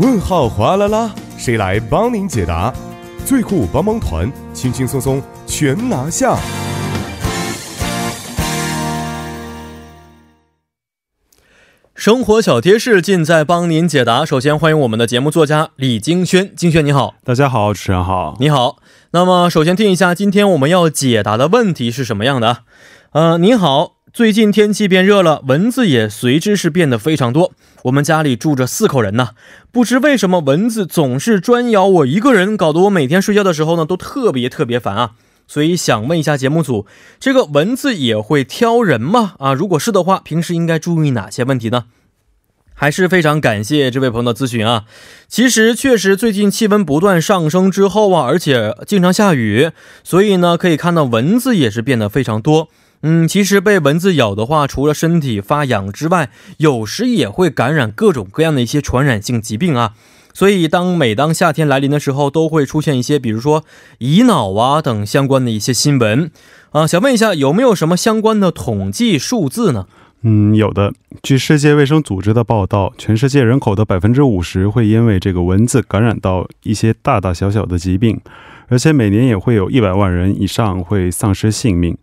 问号哗啦啦，谁来帮您解答？最酷帮帮团，轻轻松松全拿下。生活小贴士尽在帮您解答。首先欢迎我们的节目作家李金轩，金轩你好，大家好，主持人好，你好。那么首先听一下今天我们要解答的问题是什么样的？呃，您好，最近天气变热了，蚊子也随之是变得非常多。我们家里住着四口人呢，不知为什么蚊子总是专咬我一个人，搞得我每天睡觉的时候呢都特别特别烦啊。所以想问一下节目组，这个蚊子也会挑人吗？啊，如果是的话，平时应该注意哪些问题呢？还是非常感谢这位朋友的咨询啊。其实确实最近气温不断上升之后啊，而且经常下雨，所以呢可以看到蚊子也是变得非常多。嗯，其实被蚊子咬的话，除了身体发痒之外，有时也会感染各种各样的一些传染性疾病啊。所以当每当夏天来临的时候，都会出现一些，比如说乙脑啊等相关的一些新闻啊。想问一下，有没有什么相关的统计数字呢？嗯，有的。据世界卫生组织的报道，全世界人口的百分之五十会因为这个蚊子感染到一些大大小小的疾病，而且每年也会有一百万人以上会丧失性命。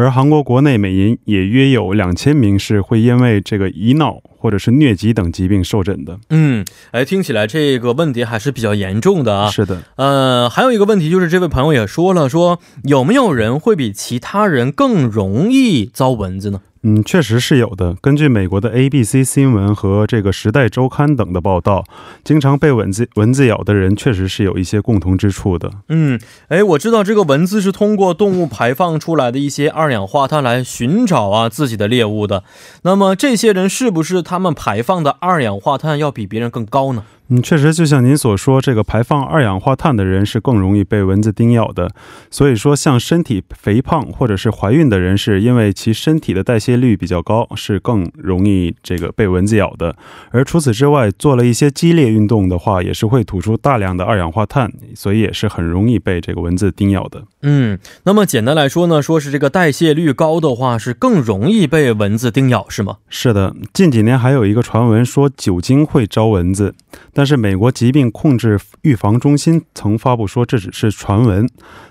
而韩国国内美银也约有两千名是会因为这个乙脑或者是疟疾等疾病受诊的。嗯，哎，听起来这个问题还是比较严重的啊。是的，呃，还有一个问题就是，这位朋友也说了，说有没有人会比其他人更容易遭蚊子呢？嗯，确实是有的。根据美国的 ABC 新闻和这个时代周刊等的报道，经常被蚊子蚊子咬的人，确实是有一些共同之处的。嗯，哎，我知道这个蚊子是通过动物排放出来的一些二氧化碳来寻找啊自己的猎物的。那么这些人是不是他们排放的二氧化碳要比别人更高呢？嗯，确实，就像您所说，这个排放二氧化碳的人是更容易被蚊子叮咬的。所以说，像身体肥胖或者是怀孕的人士，因为其身体的代谢率比较高，是更容易这个被蚊子咬的。而除此之外，做了一些激烈运动的话，也是会吐出大量的二氧化碳，所以也是很容易被这个蚊子叮咬的。嗯，那么简单来说呢，说是这个代谢率高的话，是更容易被蚊子叮咬，是吗？是的，近几年还有一个传闻说酒精会招蚊子。但但是美国疾病控制预防中心曾发布说这只是传闻，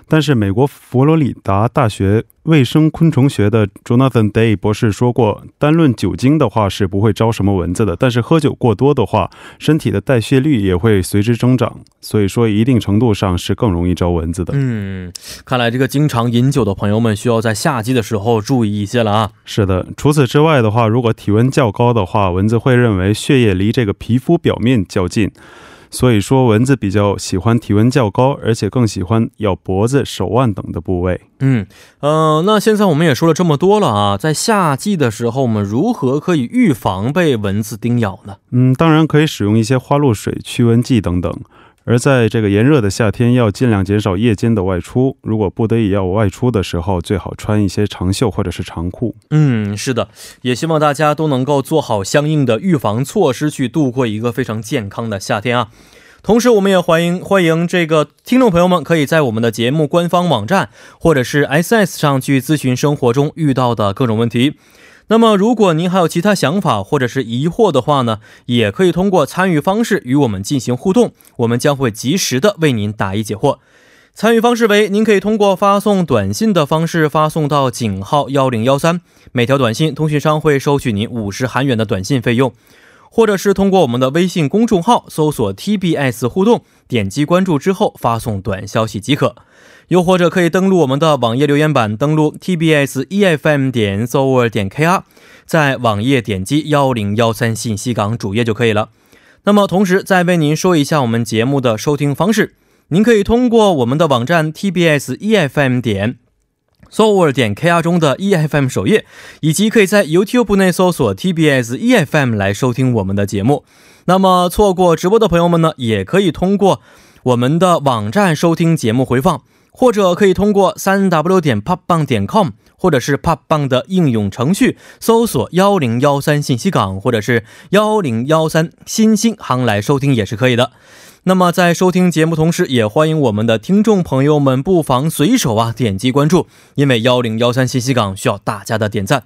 但是美国佛罗里达大学卫生昆虫学的 Jonathan Day 博士说过，单论酒精的话是不会招什么蚊子的，但是喝酒过多的话，身体的代谢率也会随之增长，所以说一定程度上是更容易招蚊子的。嗯，看来这个经常饮酒的朋友们需要在夏季的时候注意一些了啊。是的，除此之外的话，如果体温较高的话，蚊子会认为血液离这个皮肤表面较近。所以说，蚊子比较喜欢体温较高，而且更喜欢咬脖子、手腕等的部位。嗯，呃，那现在我们也说了这么多了啊，在夏季的时候，我们如何可以预防被蚊子叮咬呢？嗯，当然可以使用一些花露水、驱蚊剂等等。而在这个炎热的夏天，要尽量减少夜间的外出。如果不得已要外出的时候，最好穿一些长袖或者是长裤。嗯，是的，也希望大家都能够做好相应的预防措施，去度过一个非常健康的夏天啊。同时，我们也欢迎欢迎这个听众朋友们，可以在我们的节目官方网站或者是 SS 上去咨询生活中遇到的各种问题。那么，如果您还有其他想法或者是疑惑的话呢，也可以通过参与方式与我们进行互动，我们将会及时的为您答疑解惑。参与方式为：您可以通过发送短信的方式发送到井号幺零幺三，每条短信通讯商会收取您五十韩元的短信费用；或者是通过我们的微信公众号搜索 TBS 互动，点击关注之后发送短消息即可。又或者可以登录我们的网页留言板，登录 tbs efm 点 s o u r 点 kr，在网页点击幺零幺三信息港主页就可以了。那么同时再为您说一下我们节目的收听方式，您可以通过我们的网站 tbs efm 点 s o u r 点 kr 中的 efm 首页，以及可以在 YouTube 内搜索 tbs efm 来收听我们的节目。那么错过直播的朋友们呢，也可以通过我们的网站收听节目回放。或者可以通过三 w 点 popbang 点 com，或者是 pop 棒的应用程序搜索幺零幺三信息港，或者是幺零幺三新星航来收听也是可以的。那么在收听节目同时，也欢迎我们的听众朋友们不妨随手啊点击关注，因为幺零幺三信息港需要大家的点赞。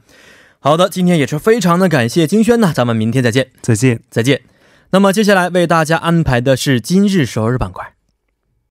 好的，今天也是非常的感谢金轩呢，咱们明天再见，再见，再见。那么接下来为大家安排的是今日首尔板块。